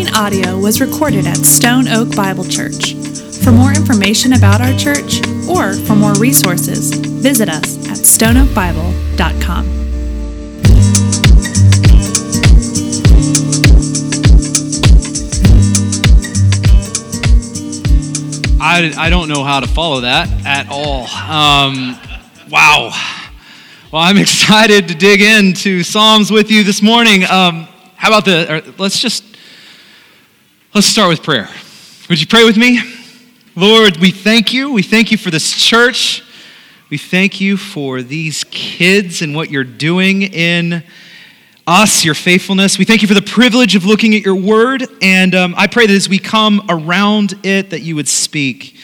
following audio was recorded at Stone Oak Bible Church. For more information about our church or for more resources, visit us at stoneoakbible.com. I, I don't know how to follow that at all. Um, wow. Well, I'm excited to dig into Psalms with you this morning. Um, how about the, let's just, let's start with prayer. Would you pray with me? Lord, we thank you. We thank you for this church. We thank you for these kids and what you're doing in us, your faithfulness. We thank you for the privilege of looking at your word. And um, I pray that as we come around it, that you would speak,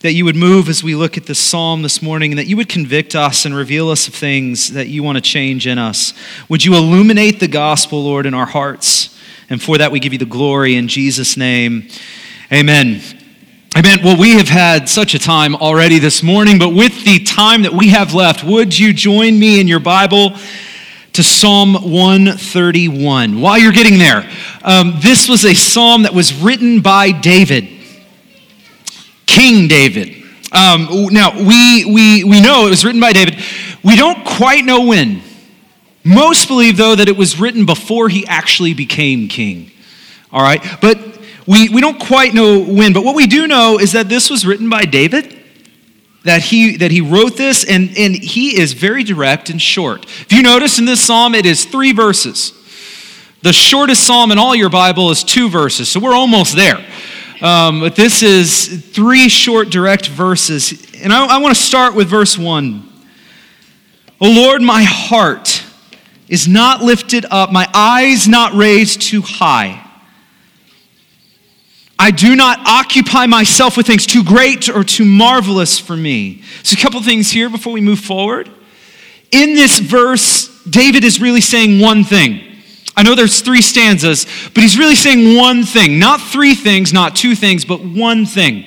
that you would move as we look at this psalm this morning, and that you would convict us and reveal us of things that you want to change in us. Would you illuminate the gospel, Lord, in our hearts? And for that, we give you the glory in Jesus' name. Amen. Amen. Well, we have had such a time already this morning, but with the time that we have left, would you join me in your Bible? to Psalm 131. While you're getting there, um, this was a psalm that was written by David, King David. Um, now, we, we, we know it was written by David. We don't quite know when. Most believe, though, that it was written before he actually became king. All right? But we, we don't quite know when. But what we do know is that this was written by David that he that he wrote this and and he is very direct and short if you notice in this psalm it is three verses the shortest psalm in all your bible is two verses so we're almost there um, but this is three short direct verses and i, I want to start with verse one o lord my heart is not lifted up my eyes not raised too high I do not occupy myself with things too great or too marvelous for me. So, a couple things here before we move forward. In this verse, David is really saying one thing. I know there's three stanzas, but he's really saying one thing. Not three things, not two things, but one thing.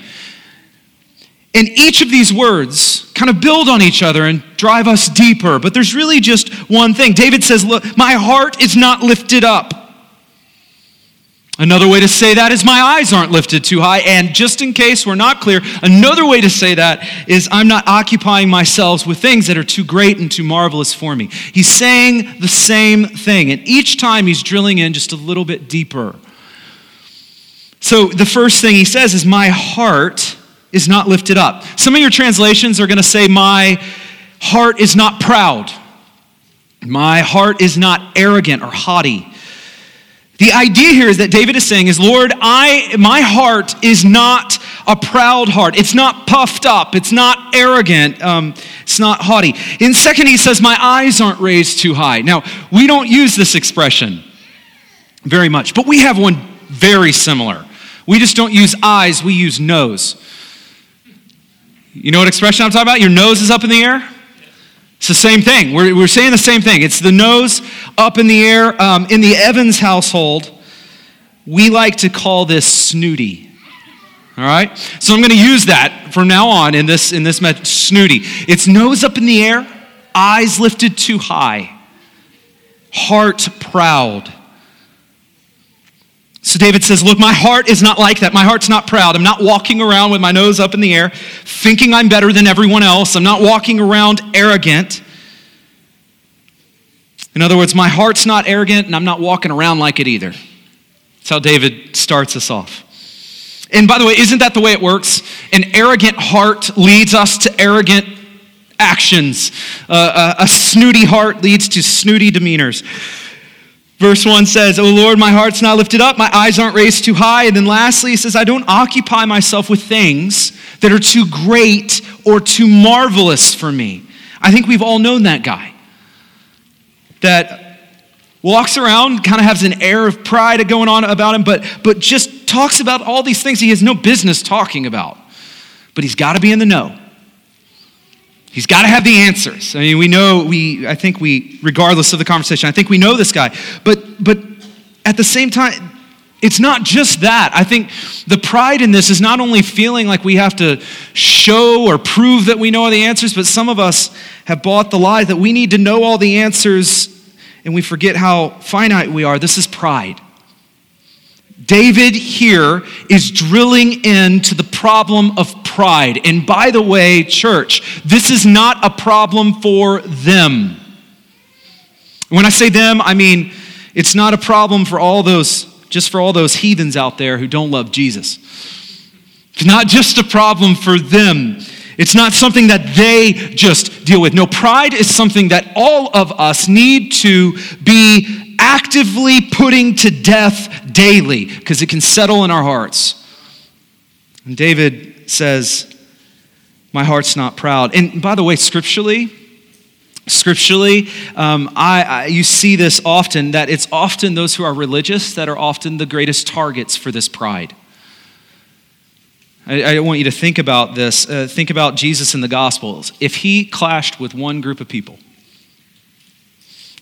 And each of these words kind of build on each other and drive us deeper, but there's really just one thing. David says, Look, my heart is not lifted up. Another way to say that is my eyes aren't lifted too high. And just in case we're not clear, another way to say that is I'm not occupying myself with things that are too great and too marvelous for me. He's saying the same thing. And each time he's drilling in just a little bit deeper. So the first thing he says is, My heart is not lifted up. Some of your translations are going to say, My heart is not proud. My heart is not arrogant or haughty. The idea here is that David is saying is, Lord, I, my heart is not a proud heart. It's not puffed up. It's not arrogant. Um, it's not haughty. In second, he says, my eyes aren't raised too high. Now, we don't use this expression very much, but we have one very similar. We just don't use eyes, we use nose. You know what expression I'm talking about? Your nose is up in the air? It's the same thing. We're, we're saying the same thing. It's the nose up in the air. Um, in the Evans household, we like to call this snooty. All right? So I'm going to use that from now on in this, in this method, snooty. It's nose up in the air, eyes lifted too high, heart proud. So David says, Look, my heart is not like that. My heart's not proud. I'm not walking around with my nose up in the air, thinking I'm better than everyone else. I'm not walking around arrogant. In other words, my heart's not arrogant, and I'm not walking around like it either. That's how David starts us off. And by the way, isn't that the way it works? An arrogant heart leads us to arrogant actions. Uh, a, a snooty heart leads to snooty demeanors. Verse 1 says, Oh Lord, my heart's not lifted up, my eyes aren't raised too high. And then lastly, he says, I don't occupy myself with things that are too great or too marvelous for me. I think we've all known that guy that walks around, kind of has an air of pride going on about him, but, but just talks about all these things he has no business talking about. But he's got to be in the know. He's got to have the answers. I mean, we know, we, I think we, regardless of the conversation, I think we know this guy. But, but at the same time, it's not just that. I think the pride in this is not only feeling like we have to show or prove that we know all the answers, but some of us have bought the lie that we need to know all the answers and we forget how finite we are. This is pride. David here is drilling into the problem of pride. And by the way, church, this is not a problem for them. When I say them, I mean it's not a problem for all those, just for all those heathens out there who don't love Jesus. It's not just a problem for them. It's not something that they just deal with. No, pride is something that all of us need to be actively putting to death daily because it can settle in our hearts. And David says, My heart's not proud. And by the way, scripturally, Scripturally, um, I, I, you see this often that it's often those who are religious that are often the greatest targets for this pride. I, I want you to think about this. Uh, think about Jesus in the Gospels. If he clashed with one group of people,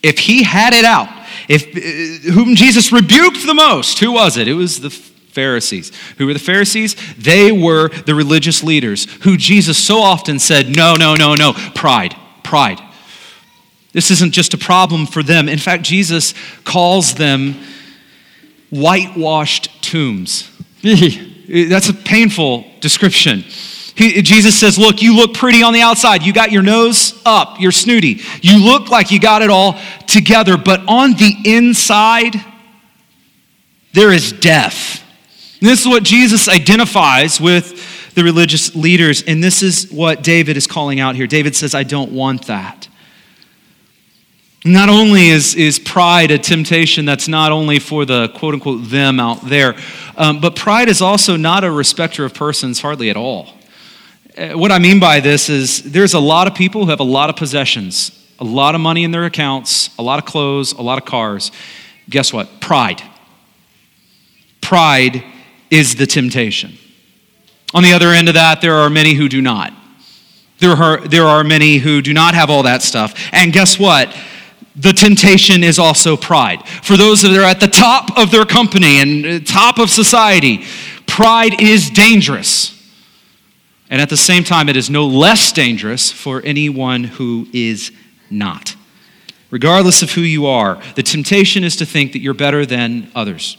if he had it out, if uh, whom Jesus rebuked the most, who was it? It was the Pharisees. Who were the Pharisees? They were the religious leaders who Jesus so often said, No, no, no, no, pride, pride. This isn't just a problem for them. In fact, Jesus calls them whitewashed tombs. That's a painful description. He, Jesus says, Look, you look pretty on the outside. You got your nose up, you're snooty. You look like you got it all together, but on the inside, there is death. And this is what Jesus identifies with the religious leaders, and this is what David is calling out here. David says, I don't want that. Not only is, is pride a temptation that's not only for the quote unquote them out there, um, but pride is also not a respecter of persons hardly at all. Uh, what I mean by this is there's a lot of people who have a lot of possessions, a lot of money in their accounts, a lot of clothes, a lot of cars. Guess what? Pride. Pride is the temptation. On the other end of that, there are many who do not. There are, there are many who do not have all that stuff. And guess what? the temptation is also pride. For those that are at the top of their company and uh, top of society, pride is dangerous. And at the same time, it is no less dangerous for anyone who is not. Regardless of who you are, the temptation is to think that you're better than others,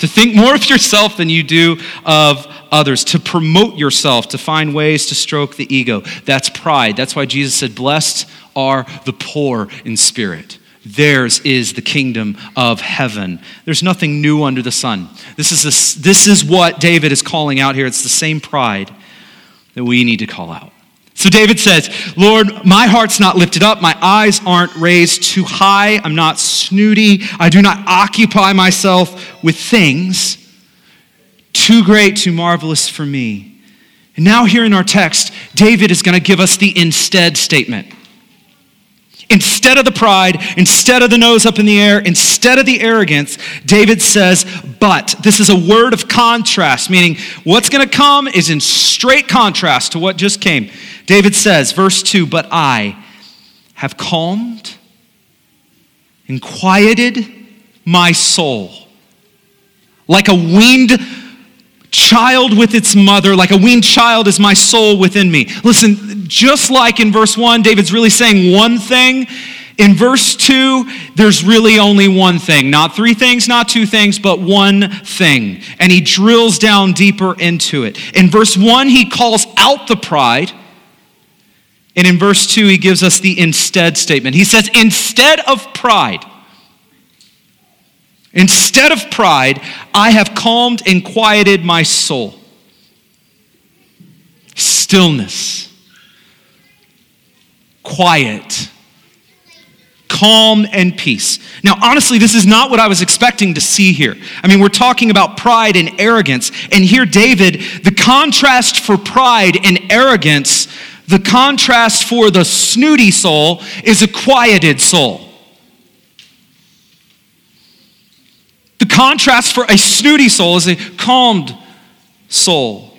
to think more of yourself than you do of others, to promote yourself, to find ways to stroke the ego. That's pride. That's why Jesus said, Blessed are the poor in spirit. Theirs is the kingdom of heaven. There's nothing new under the sun. This is, a, this is what David is calling out here. It's the same pride that we need to call out. So David says, Lord, my heart's not lifted up. My eyes aren't raised too high. I'm not snooty. I do not occupy myself with things too great, too marvelous for me. And now, here in our text, David is going to give us the instead statement. Instead of the pride, instead of the nose up in the air, instead of the arrogance, David says, but. This is a word of contrast, meaning what's going to come is in straight contrast to what just came. David says, verse 2, but I have calmed and quieted my soul like a weaned child with its mother, like a weaned child is my soul within me. Listen, just like in verse 1, David's really saying one thing. In verse 2, there's really only one thing. Not three things, not two things, but one thing. And he drills down deeper into it. In verse 1, he calls out the pride. And in verse 2, he gives us the instead statement. He says, instead of pride, Instead of pride, I have calmed and quieted my soul. Stillness, quiet, calm, and peace. Now, honestly, this is not what I was expecting to see here. I mean, we're talking about pride and arrogance, and here, David, the contrast for pride and arrogance, the contrast for the snooty soul is a quieted soul. Contrast for a snooty soul is a calmed soul.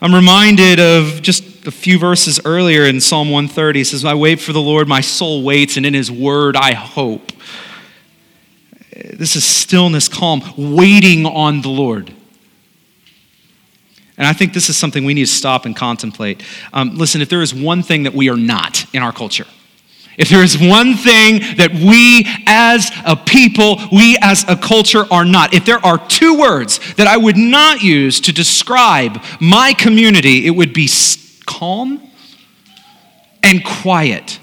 I'm reminded of just a few verses earlier in Psalm 130. It says, I wait for the Lord, my soul waits, and in his word I hope. This is stillness, calm, waiting on the Lord. And I think this is something we need to stop and contemplate. Um, listen, if there is one thing that we are not in our culture, If there is one thing that we as a people, we as a culture are not, if there are two words that I would not use to describe my community, it would be calm and quiet.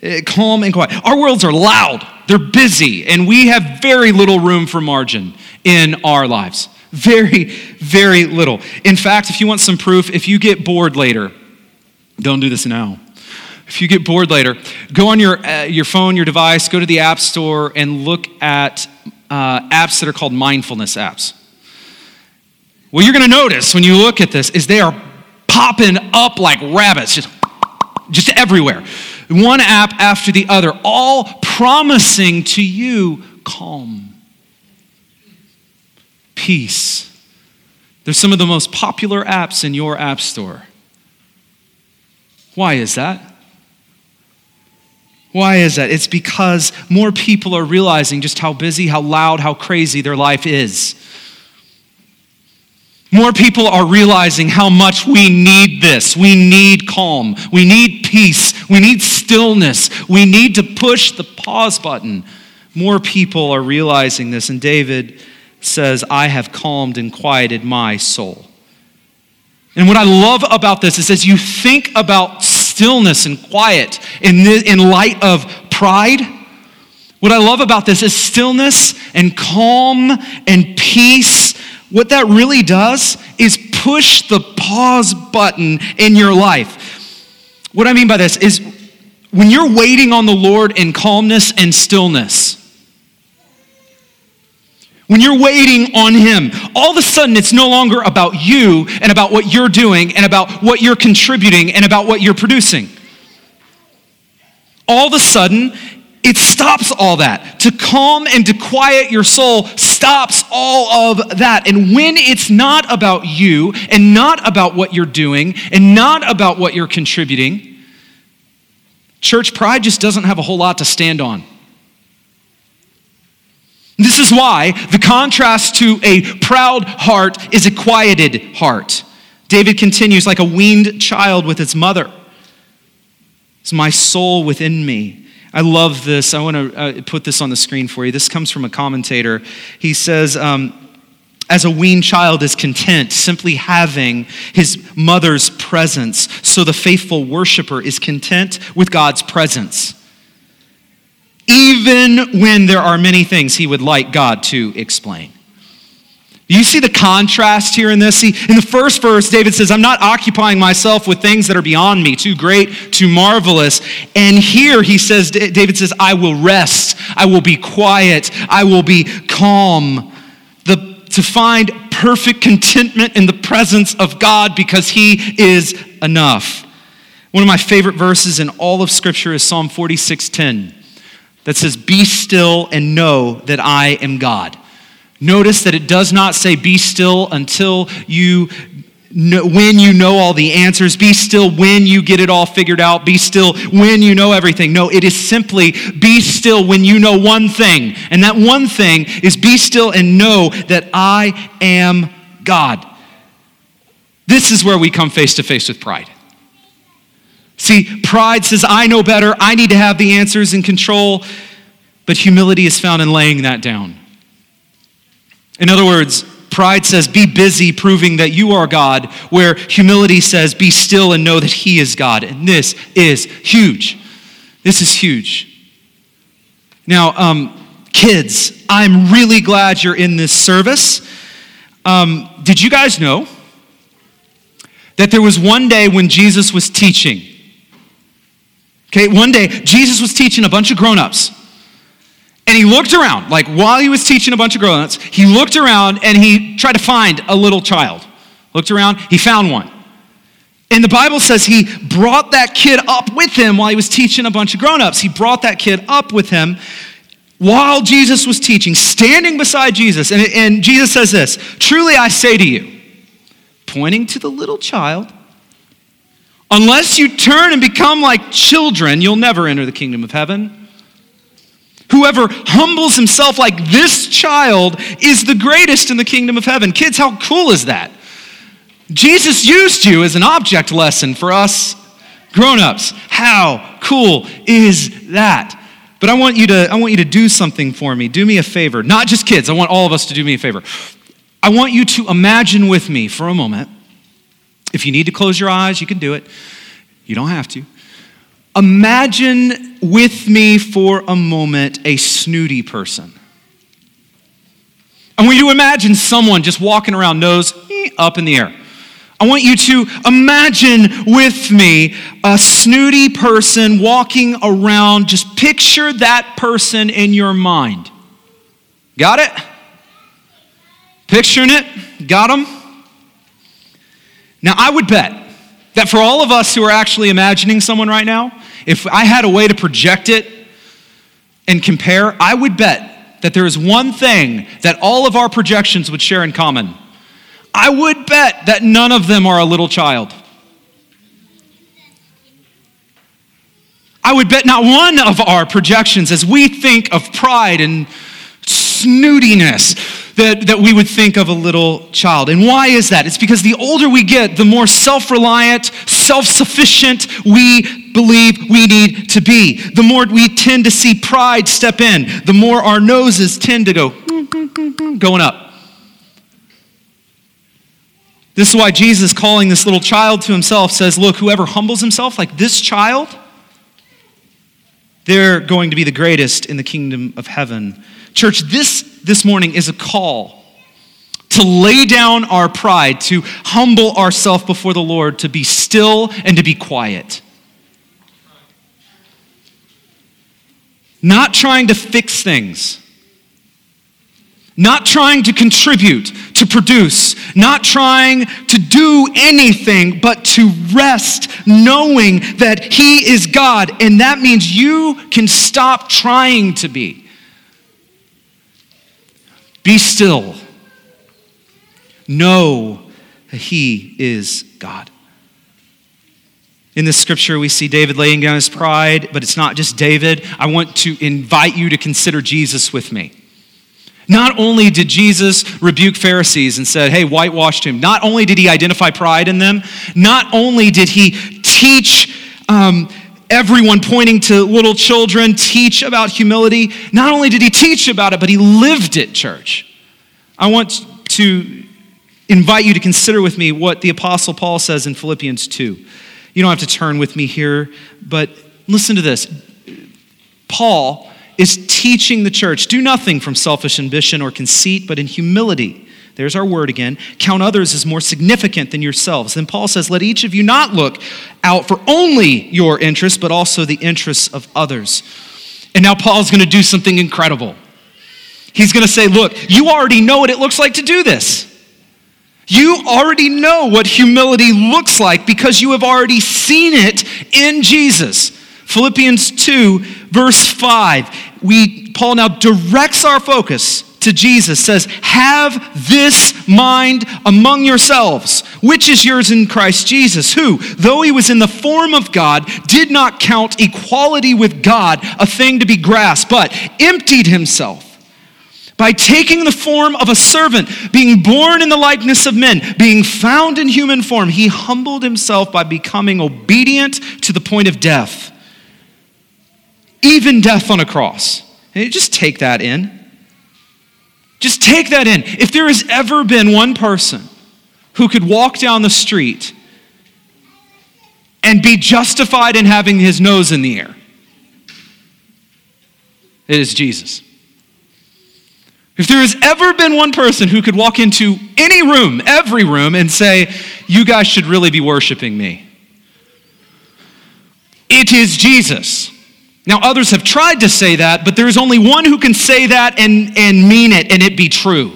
Eh, calm and quiet. Our worlds are loud, they're busy, and we have very little room for margin in our lives. Very, very little. In fact, if you want some proof, if you get bored later, don't do this now. If you get bored later, go on your, uh, your phone, your device, go to the App Store, and look at uh, apps that are called mindfulness apps. What you're going to notice when you look at this is they are popping up like rabbits, just, just everywhere. One app after the other, all promising to you calm, peace. They're some of the most popular apps in your app store. Why is that? Why is that? It's because more people are realizing just how busy, how loud, how crazy their life is. More people are realizing how much we need this. We need calm. We need peace. We need stillness. We need to push the pause button. More people are realizing this. And David says, I have calmed and quieted my soul. And what I love about this is as you think about stillness and quiet in, in light of pride, what I love about this is stillness and calm and peace what that really does is push the pause button in your life. What I mean by this is when you're waiting on the Lord in calmness and stillness, when you're waiting on Him, all of a sudden it's no longer about you and about what you're doing and about what you're contributing and about what you're producing. All of a sudden, it stops all that. To calm and to quiet your soul stops all of that. And when it's not about you and not about what you're doing and not about what you're contributing, church pride just doesn't have a whole lot to stand on. This is why the contrast to a proud heart is a quieted heart. David continues like a weaned child with its mother. It's my soul within me. I love this. I want to uh, put this on the screen for you. This comes from a commentator. He says, um, as a weaned child is content simply having his mother's presence, so the faithful worshiper is content with God's presence. Even when there are many things he would like God to explain. You see the contrast here in this? See, in the first verse, David says, I'm not occupying myself with things that are beyond me, too great, too marvelous. And here he says, David says, I will rest, I will be quiet, I will be calm. The, to find perfect contentment in the presence of God because he is enough. One of my favorite verses in all of Scripture is Psalm 46:10 that says, Be still and know that I am God. Notice that it does not say, be still until you when you know all the answers. Be still when you get it all figured out. Be still when you know everything. No, it is simply be still when you know one thing. And that one thing is be still and know that I am God. This is where we come face to face with pride. See, pride says, I know better. I need to have the answers and control. But humility is found in laying that down. In other words, pride says, be busy proving that you are God, where humility says, be still and know that He is God. And this is huge. This is huge. Now, um, kids, I'm really glad you're in this service. Um, did you guys know that there was one day when Jesus was teaching? Okay, one day Jesus was teaching a bunch of grown ups. And he looked around, like while he was teaching a bunch of grown-ups, he looked around and he tried to find a little child. Looked around, he found one. And the Bible says he brought that kid up with him while he was teaching a bunch of grown-ups. He brought that kid up with him while Jesus was teaching, standing beside Jesus. And, and Jesus says this, truly I say to you, pointing to the little child, unless you turn and become like children, you'll never enter the kingdom of heaven. Whoever humbles himself like this child is the greatest in the kingdom of heaven. Kids, how cool is that? Jesus used you as an object lesson for us Grown ups, how cool is that? But I want you to I want you to do something for me. Do me a favor. Not just kids. I want all of us to do me a favor. I want you to imagine with me for a moment. If you need to close your eyes, you can do it. You don't have to. Imagine with me for a moment a snooty person. I want you to imagine someone just walking around, nose eh, up in the air. I want you to imagine with me a snooty person walking around. Just picture that person in your mind. Got it? Picturing it? Got them? Now, I would bet that for all of us who are actually imagining someone right now, if I had a way to project it and compare, I would bet that there is one thing that all of our projections would share in common. I would bet that none of them are a little child. I would bet not one of our projections, as we think of pride and snootiness, that, that we would think of a little child. And why is that? It's because the older we get, the more self reliant, self sufficient we believe we need to be. The more we tend to see pride step in, the more our noses tend to go going up. This is why Jesus, calling this little child to himself, says, Look, whoever humbles himself like this child, they're going to be the greatest in the kingdom of heaven. Church, this this morning is a call to lay down our pride, to humble ourselves before the Lord, to be still and to be quiet. Not trying to fix things, not trying to contribute, to produce, not trying to do anything, but to rest knowing that He is God. And that means you can stop trying to be. Be still. Know that He is God. In this scripture, we see David laying down his pride, but it's not just David. I want to invite you to consider Jesus with me. Not only did Jesus rebuke Pharisees and said, hey, whitewashed him, not only did he identify pride in them, not only did he teach um, everyone pointing to little children teach about humility. Not only did he teach about it, but he lived it, church. I want to invite you to consider with me what the Apostle Paul says in Philippians 2. You don't have to turn with me here, but listen to this. Paul is teaching the church do nothing from selfish ambition or conceit, but in humility there's our word again. Count others as more significant than yourselves. Then Paul says, Let each of you not look out for only your interests, but also the interests of others. And now Paul's going to do something incredible. He's going to say, Look, you already know what it looks like to do this. You already know what humility looks like because you have already seen it in Jesus. Philippians 2, verse 5. We, Paul now directs our focus to Jesus says, Have this mind among yourselves, which is yours in Christ Jesus, who, though he was in the form of God, did not count equality with God a thing to be grasped, but emptied himself. By taking the form of a servant, being born in the likeness of men, being found in human form, he humbled himself by becoming obedient to the point of death, even death on a cross. Just take that in. Just take that in. If there has ever been one person who could walk down the street and be justified in having his nose in the air, it is Jesus. If there has ever been one person who could walk into any room, every room, and say, You guys should really be worshiping me, it is Jesus. Now, others have tried to say that, but there is only one who can say that and, and mean it and it be true.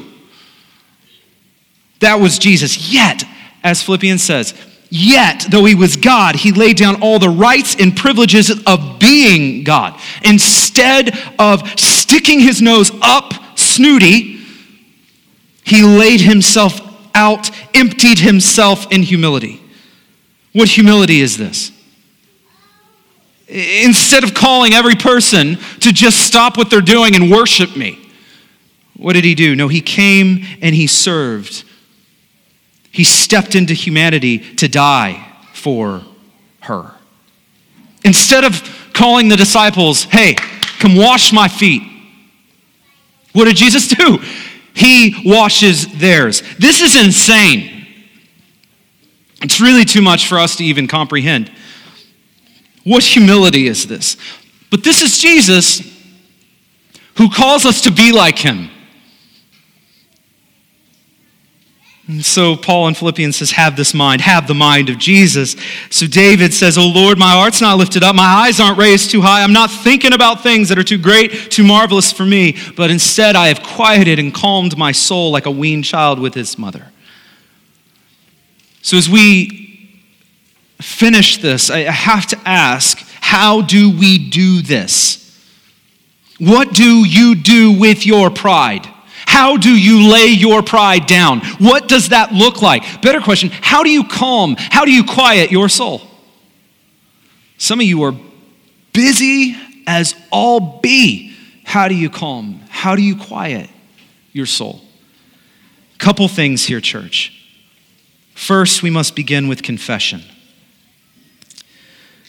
That was Jesus. Yet, as Philippians says, yet, though he was God, he laid down all the rights and privileges of being God. Instead of sticking his nose up snooty, he laid himself out, emptied himself in humility. What humility is this? Instead of calling every person to just stop what they're doing and worship me, what did he do? No, he came and he served. He stepped into humanity to die for her. Instead of calling the disciples, hey, come wash my feet, what did Jesus do? He washes theirs. This is insane. It's really too much for us to even comprehend. What humility is this? But this is Jesus who calls us to be like him. And so Paul in Philippians says, Have this mind, have the mind of Jesus. So David says, Oh Lord, my heart's not lifted up, my eyes aren't raised too high. I'm not thinking about things that are too great, too marvelous for me, but instead I have quieted and calmed my soul like a weaned child with his mother. So as we finish this, I have to ask, how do we do this? What do you do with your pride? How do you lay your pride down? What does that look like? Better question, how do you calm, how do you quiet your soul? Some of you are busy as all be. How do you calm? How do you quiet your soul? Couple things here, church. First, we must begin with confession.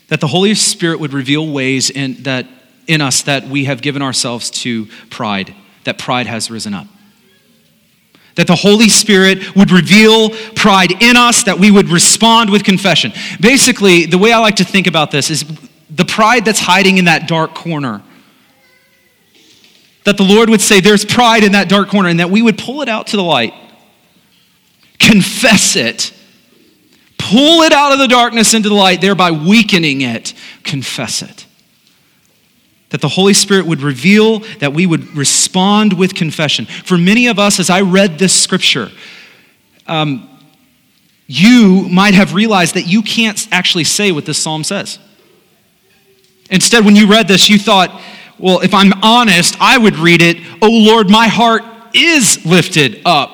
That the Holy Spirit would reveal ways in, that, in us that we have given ourselves to pride that pride has risen up. That the Holy Spirit would reveal pride in us, that we would respond with confession. Basically, the way I like to think about this is the pride that's hiding in that dark corner. That the Lord would say, There's pride in that dark corner, and that we would pull it out to the light, confess it, pull it out of the darkness into the light, thereby weakening it, confess it that the Holy Spirit would reveal, that we would respond with confession. For many of us, as I read this scripture, um, you might have realized that you can't actually say what this psalm says. Instead, when you read this, you thought, well, if I'm honest, I would read it, Oh Lord, my heart is lifted up.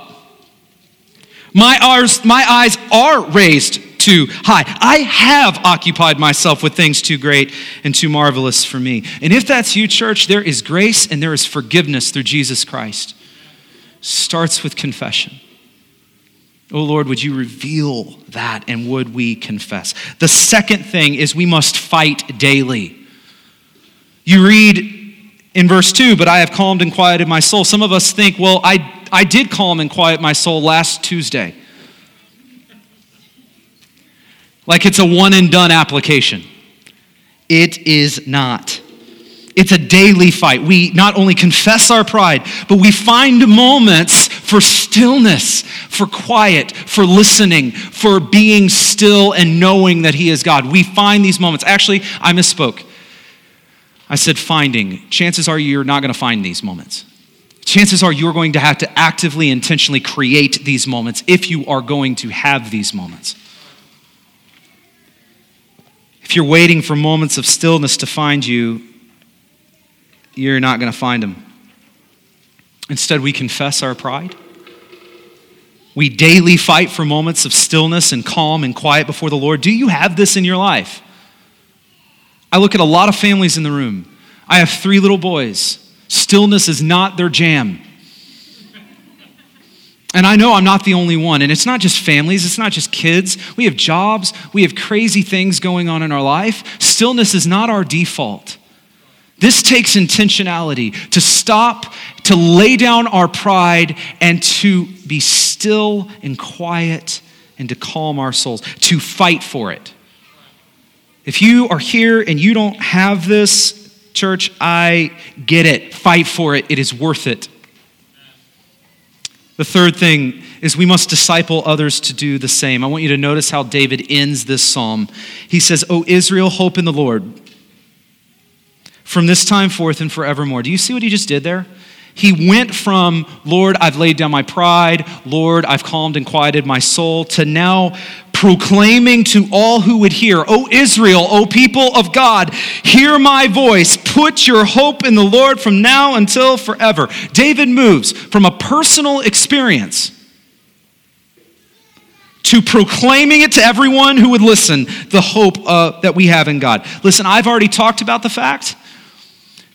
My eyes, my eyes are raised too high. I have occupied myself with things too great and too marvelous for me. And if that's you, church, there is grace and there is forgiveness through Jesus Christ. Starts with confession. Oh Lord, would you reveal that and would we confess? The second thing is we must fight daily. You read in verse 2, but I have calmed and quieted my soul. Some of us think, well, I, I did calm and quiet my soul last Tuesday like it's a one and done application. It is not. It's a daily fight. We not only confess our pride, but we find moments for stillness, for quiet, for listening, for being still and knowing that He is God. We find these moments. Actually, I misspoke. I said finding. Chances are you're not going to find these moments. Chances are you're going to have to actively, intentionally create these moments if you are going to have these moments. If you're waiting for moments of stillness to find you, you're not going to find them. Instead, we confess our pride. We daily fight for moments of stillness and calm and quiet before the Lord. Do you have this in your life? I look at a lot of families in the room. I have three little boys. Stillness is not their jam. And I know I'm not the only one. And it's not just families, it's not just kids. We have jobs, we have crazy things going on in our life. Stillness is not our default. This takes intentionality to stop, to lay down our pride, and to be still and quiet and to calm our souls, to fight for it. If you are here and you don't have this, church, I get it. Fight for it. It is worth it. The third thing is we must disciple others to do the same. I want you to notice how David ends this psalm. He says, O Israel, hope in the Lord from this time forth and forevermore. Do you see what he just did there? He went from, Lord, I've laid down my pride, Lord, I've calmed and quieted my soul, to now proclaiming to all who would hear, O Israel, O people of God, hear my voice. Put your hope in the Lord from now until forever. David moves from a personal experience to proclaiming it to everyone who would listen the hope uh, that we have in God. Listen, I've already talked about the fact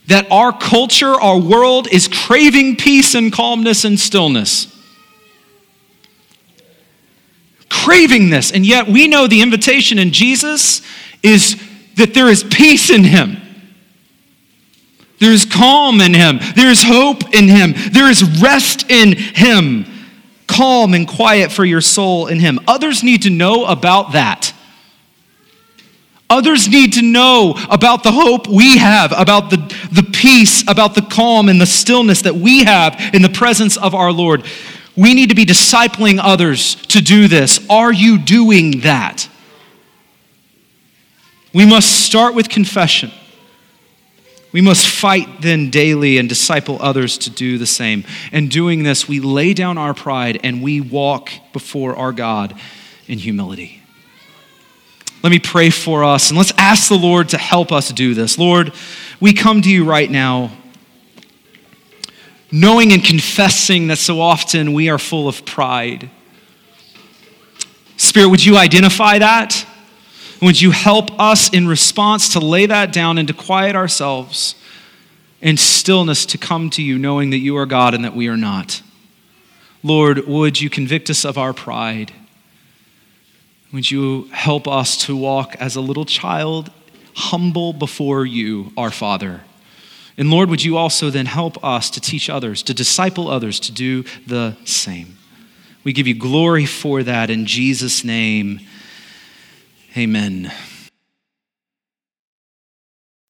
that our culture, our world is craving peace and calmness and stillness. Craving this. And yet we know the invitation in Jesus is that there is peace in him. There is calm in him. There is hope in him. There is rest in him. Calm and quiet for your soul in him. Others need to know about that. Others need to know about the hope we have, about the, the peace, about the calm and the stillness that we have in the presence of our Lord. We need to be discipling others to do this. Are you doing that? We must start with confession. We must fight then daily and disciple others to do the same. And doing this, we lay down our pride and we walk before our God in humility. Let me pray for us and let's ask the Lord to help us do this. Lord, we come to you right now knowing and confessing that so often we are full of pride. Spirit, would you identify that? Would you help us in response to lay that down and to quiet ourselves in stillness to come to you, knowing that you are God and that we are not? Lord, would you convict us of our pride? Would you help us to walk as a little child, humble before you, our Father? And Lord, would you also then help us to teach others, to disciple others to do the same? We give you glory for that in Jesus' name. Amen.